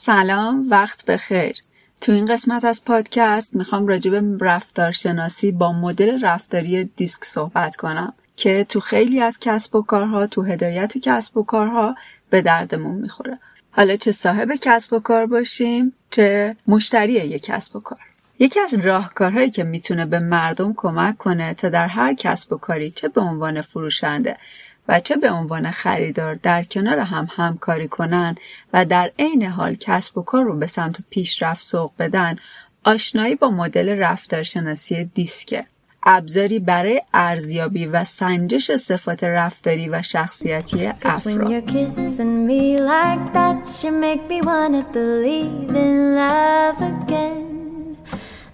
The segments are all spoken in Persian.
سلام وقت بخیر. تو این قسمت از پادکست می‌خوام راجع به رفتارشناسی با مدل رفتاری دیسک صحبت کنم که تو خیلی از کسب و کارها تو هدایت کسب و کارها به دردمون می‌خوره. حالا چه صاحب کسب و کار باشیم چه مشتری یک کسب و کار. یکی از راهکارهایی که می‌تونه به مردم کمک کنه تا در هر کسب و کاری چه به عنوان فروشنده و چه به عنوان خریدار در کنار هم همکاری کنن و در عین حال کسب و کار رو به سمت پیشرفت سوق بدن آشنایی با مدل رفتارشناسی دیسکه. ابزاری برای ارزیابی و سنجش صفات رفتاری و شخصیتی افراد.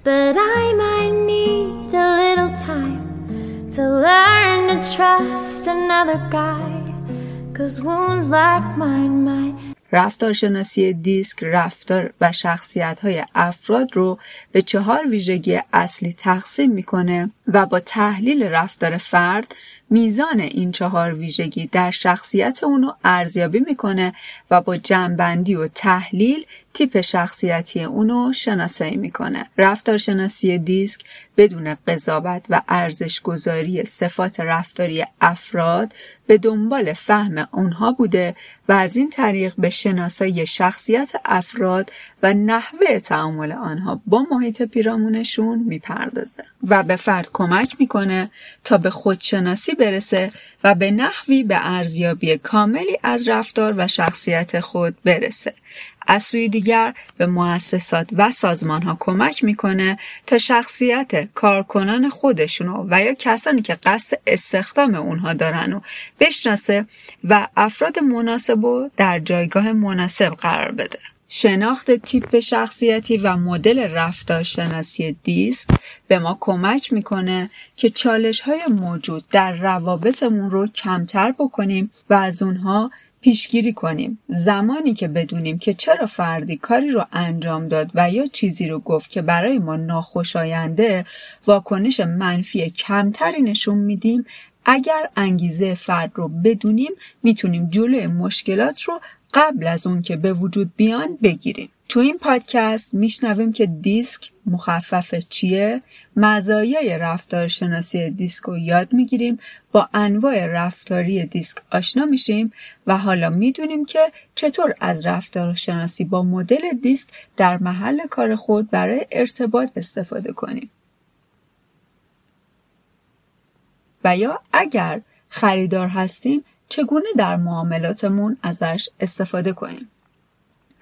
But I might need a little time to learn to trust another guy. Cause wounds like mine might رفتارشناسی دیسک رفتار و شخصیت های افراد رو به چهار ویژگی اصلی تقسیم می‌کنه و با تحلیل رفتار فرد میزان این چهار ویژگی در شخصیت اونو ارزیابی می‌کنه و با جنبندی و تحلیل تیپ شخصیتی اونو شناسایی می‌کنه. رفتارشناسی دیسک بدون قضاوت و ارزش گذاری صفات رفتاری افراد به دنبال فهم اونها بوده و از این طریق به شناسایی شخصیت افراد و نحوه تعامل آنها با محیط پیرامونشون می‌پردازه و به فرد کمک می‌کنه تا به خودشناسی برسه و به نحوی به ارزیابی کاملی از رفتار و شخصیت خود برسه. از سوی دیگر به مؤسسات و سازمان ها کمک می‌کنه تا شخصیت کارکنان خودشونو و یا کسانی که قصد استخدام اونها دارن و بشناسه و افراد مناسب و در جایگاه مناسب قرار بده. شناخت تیپ شخصیتی و مدل رفتارشناسی دیسک به ما کمک می‌کنه که چالش های موجود در روابطمون رو کمتر بکنیم و از اونها پیشگیری کنیم. زمانی که بدونیم که چرا فردی کاری رو انجام داد و یا چیزی رو گفت که برای ما ناخوشاینده واکنش منفی کمتری نشون میدیم اگر انگیزه فرد رو بدونیم می‌تونیم جلوی مشکلات رو قبل از اون که به وجود بیان بگیریم. تو این پادکست میشنویم که دیسک مخفف چیه مزایای رفتارشناسی دیسک رو یاد می‌گیریم با انواع رفتاری دیسک آشنا میشیم و حالا می‌دونیم که چطور از رفتارشناسی با مدل دیسک در محل کار خود برای ارتباط استفاده کنیم. و یا اگر خریدار هستیم چگونه در معاملاتمون ازش استفاده کنیم.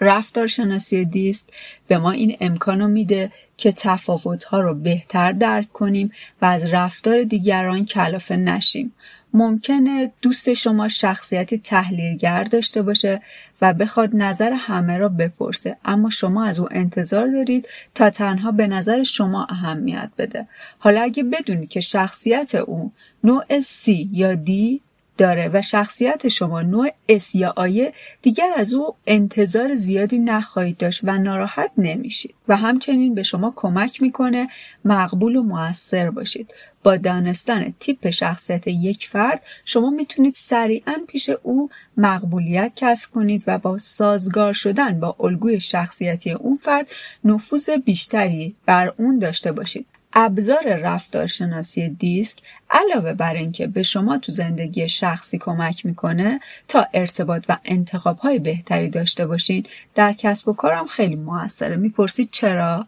رفتارشناسی دیست به ما این امکان رو میده که تفاوتها رو بهتر درک کنیم و از رفتار دیگران کلافه نشیم. ممکنه دوست شما شخصیتی تحلیلگر داشته باشه و بخواد نظر همه را بپرسه اما شما از او انتظار دارید تا تنها به نظر شما اهمیت بده حالا اگه بدونید که شخصیت او نوع C یا D داره و شخصیت شما نوع اس یا آیه دیگر از او انتظار زیادی نخواهید داشت و ناراحت نمیشید و همچنین به شما کمک می‌کنه مقبول و موثر باشید. با دانستن تیپ شخصیت یک فرد شما می‌تونید سریعا پیش او مقبولیت کسب کنید و با سازگار شدن با الگوی شخصیتی اون فرد نفوذ بیشتری بر اون داشته باشید. ابزار رفتارشناسی دیسک علاوه بر اینکه به شما تو زندگی شخصی کمک می‌کنه تا ارتباط و انتخاب های بهتری داشته باشین در کسب و کارم خیلی موثره. می‌پرسید چرا؟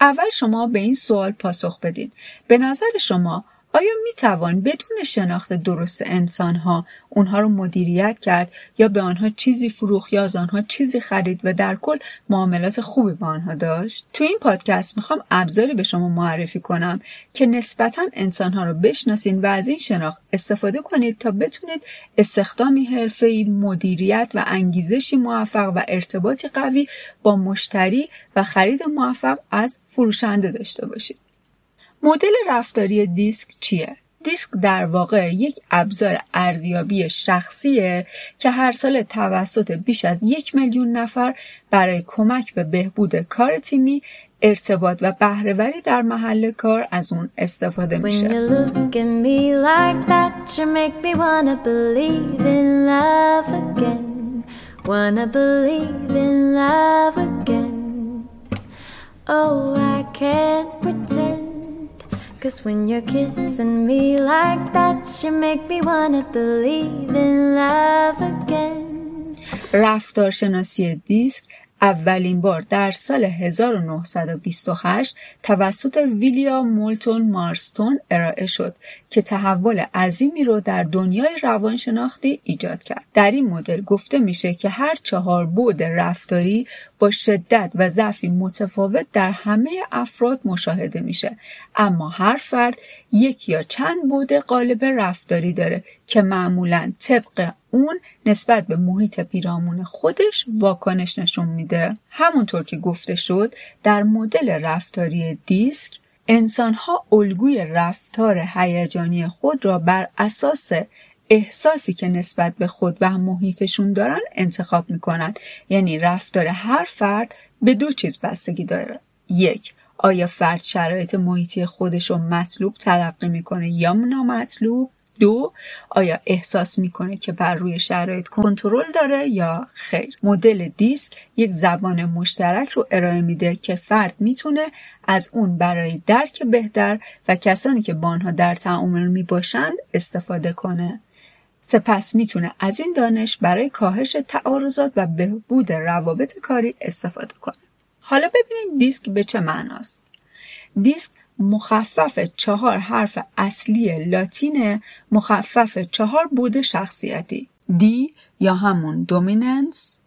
اول شما به این سوال پاسخ بدین. به نظر شما آیا می توان بدون شناخت درست انسان ها اونها رو مدیریت کرد یا به آنها چیزی فروخت یا از آنها چیزی خرید و در کل معاملات خوبی با آنها داشت؟ تو این پادکست می‌خوام ابزاری به شما معرفی کنم که نسبتا انسان ها رو بشناسین و از این شناخت استفاده کنید تا بتونید استخدامی حرفه‌ای مدیریت و انگیزشی موفق و ارتباطی قوی با مشتری و خرید موفق از فروشنده داشته باشید. مدل رفتاری دیسک چیه؟ دیسک در واقع یک ابزار ارزیابی شخصیه که هر سال توسط بیش از یک میلیون نفر برای کمک به بهبود کار تیمی ارتباط و بهرهوری در محل کار از اون استفاده میشه. Oh. Cause when you're kissing me like that, you make me wanna believe in love again. رفتارشناسی دیسک اولین بار در سال 1928 توسط ویلیام مولتون مارستون ارائه شد که تحول عظیمی رو در دنیای روانشناختی ایجاد کرد. در این مدل گفته میشه که هر چهار بود رفتاری با شدت و ضعفی متفاوت در همه افراد مشاهده میشه اما هر فرد یک یا چند بود قالب رفتاری داره که معمولا طبق اون نسبت به محیط پیرامون خودش واکنش نشون میده. همونطور که گفته شد در مدل رفتاری دیسک انسانها الگوی رفتار هیجانی خود را بر اساس احساسی که نسبت به خود و محیطشون دارن انتخاب می‌کنن. یعنی رفتار هر فرد به دو چیز بستگی داره. یک آیا فرد شرایط محیطی خودش رو مطلوب تلقی می‌کنه یا نامطلوب؟ دو آیا احساس می‌کنه که بر روی شرایط کنترل داره یا خیر؟ مدل دیسک یک زبان مشترک رو ارائه میده که فرد می‌تونه از اون برای درک بهتر و کسانی که با آنها در تعامل می‌باشند استفاده کنه. سپس می‌تونه از این دانش برای کاهش تعارضات و بهبود روابط کاری استفاده کنه. حالا ببینید دیسک به چه معناست. دیسک مخفف چهار حرف اصلی لاتین مخفف چهار بعد شخصیتی. D یا همون dominance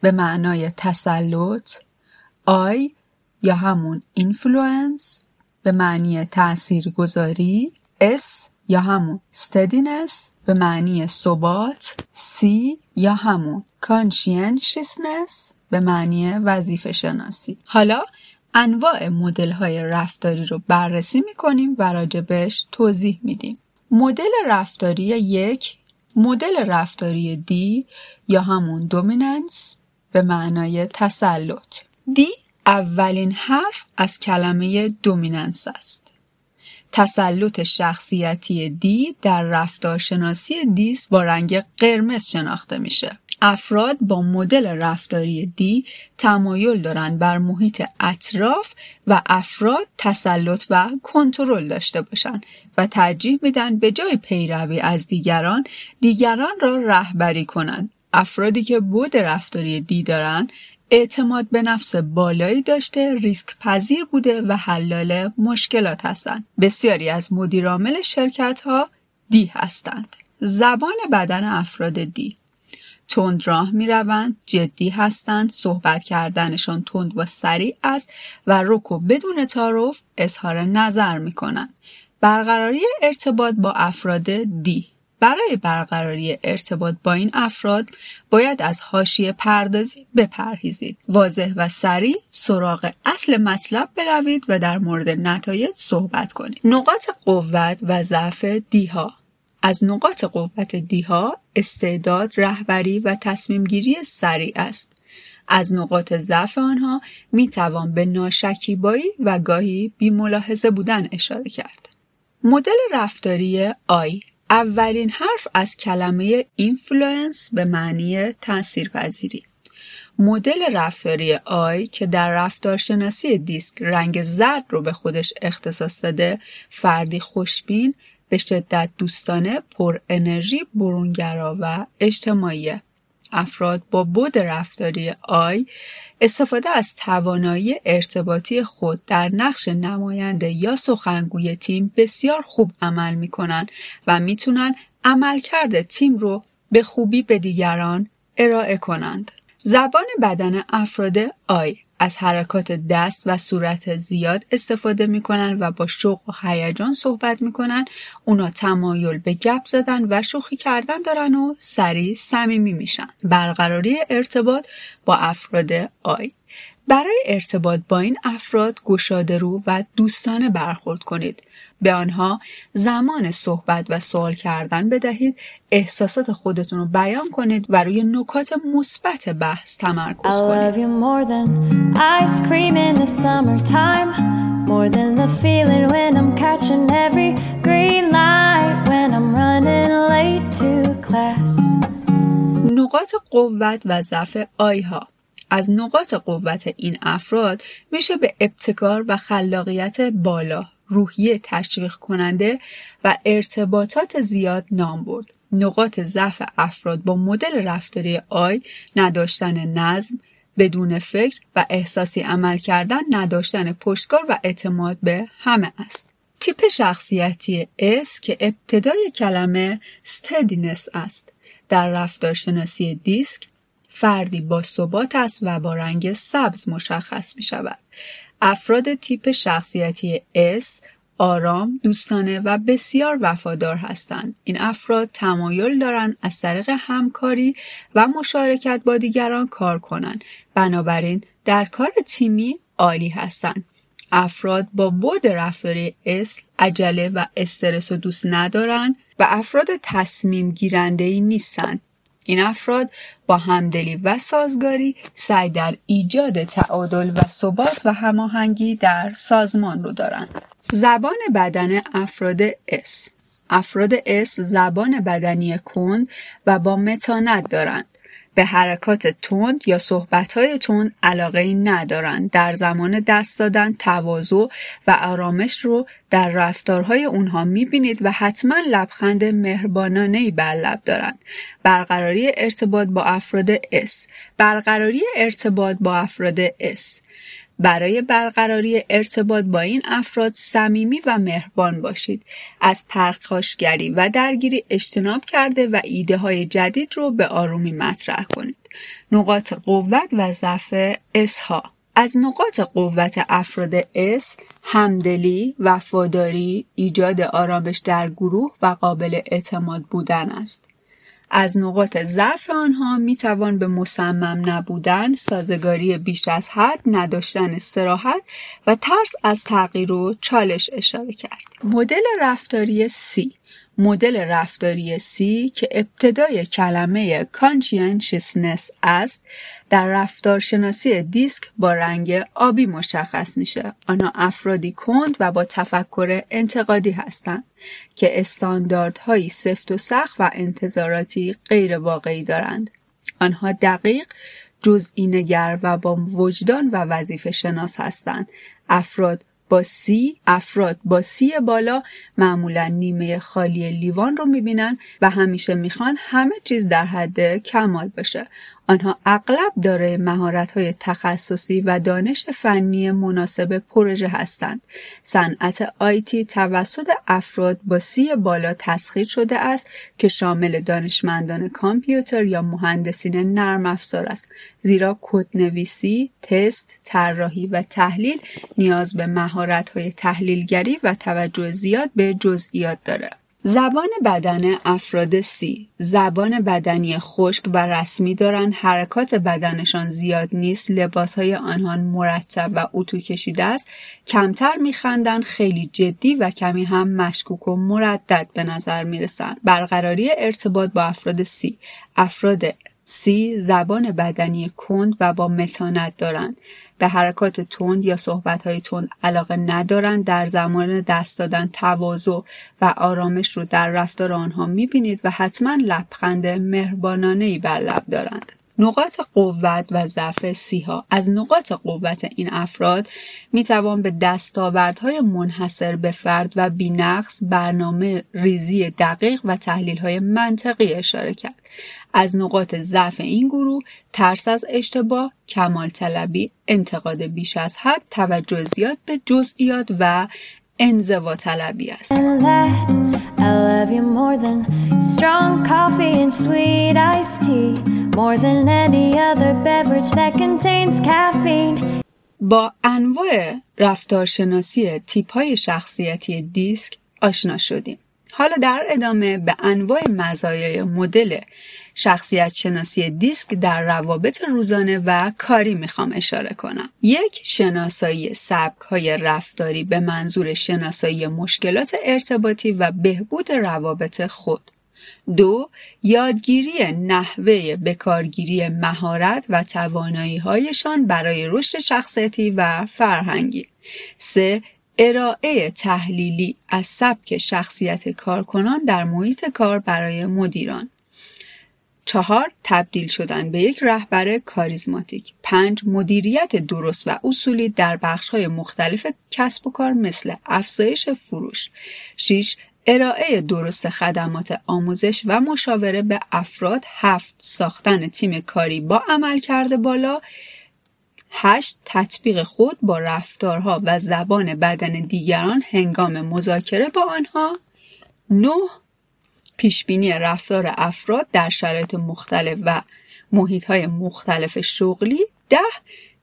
به معنای تسلط I یا همون influence به معنی تأثیر گذاری اس یا همون steadiness به معنی ثبات C یا همون conscientiousness به معنی وظیفه شناسی حالا انواع مدل های رفتاری رو بررسی می‌کنیم و راجبش توضیح میدیم. مدل رفتاری یک مدل رفتاری دی یا همون دومیننس به معنای تسلط. دی اولین حرف از کلمه دومیننس است. تسلط شخصیتی دی در رفتارشناسی دیس با رنگ قرمز شناخته میشه. افراد با مدل رفتاری دی تمایل دارند بر محیط اطراف و افراد تسلط و کنترل داشته باشند و ترجیح میدن به جای پیروی از دیگران دیگران را رهبری کنند افرادی که بود رفتاری دی دارند اعتماد به نفس بالایی داشته ریسک پذیر بوده و حلال مشکلات هستند. بسیاری از مدیرعامل شرکت ها دی هستند. زبان بدن افراد دی تند راه می روند، جدی هستند، صحبت کردنشان تند و سریع است و رکو بدون تعارف اظهار نظر می کنند. برقراری ارتباط با افراد دی برای برقراری ارتباط با این افراد باید از حاشیه پردازی بپرهیزید. واضح و سریع سراغ اصل مطلب بروید و در مورد نتایج صحبت کنید. نقاط قوت و ضعف دیها از نقاط قوت D ها استعداد رهبری و تصمیم گیری سریع است. از نقاط ضعف آنها می توان به ناشکیبایی و گاهی بی ملاحظه بودن اشاره کرد. مدل رفتاری I اولین حرف از کلمه influence به معنی تاثیرپذیری مدل رفتاری I که در رفتارشناسی دیسک رنگ زرد رو به خودش اختصاص داده فردی خوشبین به شدت دوستانه پر انرژی برونگرا و اجتماعی افراد با بود رفتاری آی استفاده از توانایی ارتباطی خود در نقش نماینده یا سخنگوی تیم بسیار خوب عمل می کنن و می‌تونن عملکرد تیم رو به خوبی به دیگران ارائه کنند. زبان بدن افراد آی از حرکات دست و صورت زیاد استفاده می‌کنن و با شوق و هیجان صحبت می‌کنن. اونا تمایل به گپ زدن و شوخی کردن دارن و سریع صمیمی میشن. برقراری ارتباط با افراد آی. برای ارتباط با این افراد گشاده رو و دوستانه برخورد کنید. به آنها زمان صحبت و سوال کردن بدهید احساسات خودتون رو بیان کنید و روی نکات مثبت بحث تمرکز کنید. نقاط قوت و ضعف آیها. از نقاط قوت این افراد میشه به ابتکار و خلاقیت بالا روحیه تشویق کننده و ارتباطات زیاد نام برد. نقاط ضعف افراد با مدل رفتاری آی نداشتن نظم، بدون فکر و احساسی عمل کردن نداشتن پشتکار و اعتماد به همه است. تیپ شخصیتی S که ابتدای کلمه steadiness است. در رفتارشناسی دیسک فردی با ثبات است و با رنگ سبز مشخص می شود. افراد تیپ شخصیتی S آرام، دوستانه و بسیار وفادار هستند. این افراد تمایل دارند از طریق همکاری و مشارکت با دیگران کار کنند. بنابراین در کار تیمی عالی هستند. افراد با بود رفتاری اصل، عجله و استرس و دوست ندارند و افراد تصمیم گیرنده ای نیستند. این افراد با همدلی و سازگاری سعی در ایجاد تعادل و ثبات و هماهنگی در سازمان رو دارند. زبان بدن افراد S افراد S زبان بدنی کند و با متانت دارند. به حرکات تند یا صحبتهای تند علاقه ندارند. در زمان دست دادن تواضع و آرامش رو در رفتارهای اونها می‌بینید و حتما لبخند مهربانانه ای بر لب دارند. برقراری ارتباط با افراد S برقراری ارتباط با افراد S برای برقراری ارتباط با این افراد صمیمی و مهربان باشید. از پرخاشگری و درگیری اجتناب کرده و ایده های جدید رو به آرومی مطرح کنید. نقاط قوت و ضعف S ها از نقاط قوت افراد S همدلی، وفاداری، ایجاد آرامش در گروه و قابل اعتماد بودن است. از نقاط ضعف آنها می توان به مصمم نبودن، سازگاری بیش از حد، نداشتن استراحت و ترس از تغییر و چالش اشاره کرد. مدل رفتاری سی مدل رفتاری C که ابتدای کلمه conscientiousness است در رفتارشناسی دیسک با رنگ آبی مشخص میشه. آنها افرادی کند و با تفکر انتقادی هستند که استانداردهایی سفت و سخت و انتظاراتی غیر واقعی دارند. آنها دقیق جزئی نگر و با وجدان و وظیفه شناس هستند. افراد با سی افراد. با سی بالا معمولا نیمه خالی لیوان رو می‌بینن و همیشه می‌خوان همه چیز در حد کمال باشه. آنها اغلب دارای های تخصصی و دانش فنی مناسب پروژه هستند. صنعت آیتی توسط افراد با سی بالا تسخیر شده است که شامل دانشمندان کامپیوتر یا مهندسین نرم افزار است زیرا کدنویسی، تست، طراحی و تحلیل نیاز به های تحلیلگری و توجه زیاد به جزئیات دارد. زبان بدن افراد سی زبان بدنی خشک و رسمی دارند حرکات بدنشان زیاد نیست لباسهای آنها مرتب و اتو کشیده است. کمتر میخندند خیلی جدی و کمی هم مشکوک و مردد به نظر می‌رسند برقراری ارتباط با افراد سی. افراد سی زبان بدنی کند و با متانت دارند. به حرکات تند یا صحبتهای تند علاقه ندارند در زمان دست دادن تواضع و آرامش رو در رفتار آنها می‌بینید و حتما لبخند مهربانانه ای بر لب دارند. نقاط قوت و ضعف سیها از نقاط قوت این افراد می توان به دستاوردهای منحصر به فرد و بینقص برنامه ریزی دقیق و تحلیل های منطقی اشاره کرد از نقاط ضعف این گروه ترس از اشتباه، کمال طلبی، انتقاد بیش از حد، توجه زیاد به جزئیات و انزوا طلبی است. با انواع رفتارشناسی تیپ های شخصیتی دیسک آشنا شدیم. حالا در ادامه به انواع مزایای مدل شخصیت شناسی دیسک در روابط روزانه و کاری می‌خوام اشاره کنم. یک شناسایی سبک های رفتاری به منظور شناسایی مشکلات ارتباطی و بهبود روابط خود. دو یادگیری نحوه بکارگیری مهارت و توانایی هایشان برای رشد شخصیتی و فرهنگی. سه ارائه تحلیلی از سبک شخصیت کارکنان در محیط کار برای مدیران چهار تبدیل شدن به یک رهبر کاریزماتیک. پنج مدیریت درست و اصولی در های مختلف کسب و کار مثل افزایش فروش. 6 ارائه درست خدمات آموزش و مشاوره به افراد. هفت ساختن تیم کاری با عمل کرده بالا. هشت تطبیق خود با رفتارها و زبان بدن دیگران هنگام مذاکره با آنها. نه پیشبینی رفتار افراد در شرایط مختلف و محیط های مختلف شغلی ده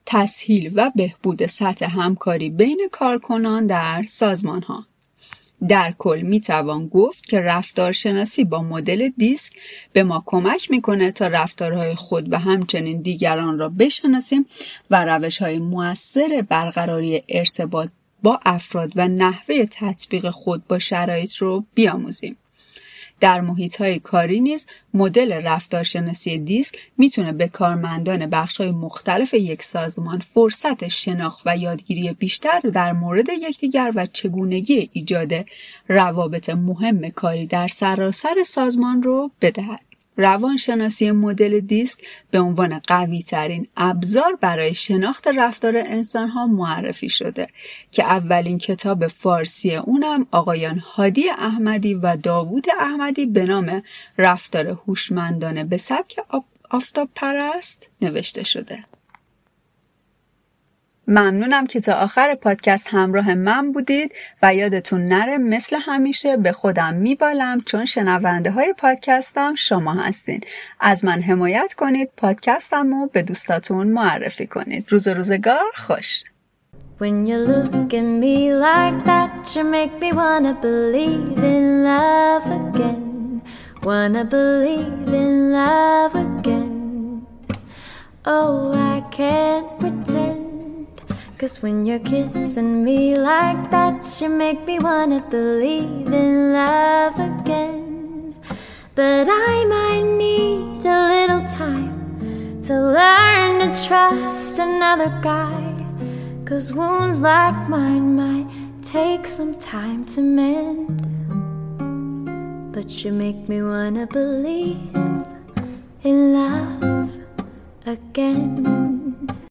تسهیل و بهبود سطح همکاری بین کارکنان در سازمان ها در کل می توان گفت که رفتارشناسی با مدل دیسک به ما کمک می‌کنه تا رفتارهای خود و همچنین دیگران را بشناسیم و روش های موثر برقراری ارتباط با افراد و نحوه تطبیق خود با شرایط رو بیاموزیم. در محیط کاری نیز مدل رفتارشناسی دیسک می‌تونه به کارمندان بخش مختلف یک سازمان فرصت شناخت و یادگیری بیشتر در مورد یکدیگر و چگونگی ایجاد روابط مهم کاری در سراسر سازمان رو بدهد. روانشناسی مدل دیسک به عنوان قوی ترین ابزار برای شناخت رفتار انسان ها معرفی شده که اولین کتاب فارسی اونم آقایان هادی احمدی و داوود احمدی به نام رفتار هوشمندانه به سبک آفتاب پرست نوشته شده. ممنونم که تا آخر پادکست همراه من بودید و یادتون نره مثل همیشه به خودم میبالم چون شنونده های پادکستم شما هستین از من حمایت کنید پادکستم رو به دوستاتون معرفی کنید روز روزگار خوش When you look at me like that, you make me wanna believe in love again. Wanna believe in love again. Cause when you're kissing me like that, you make me wanna believe in love again. But I might need a little time to learn to trust another guy. Cause wounds like mine might take some time to mend. But you make me wanna believe in love again.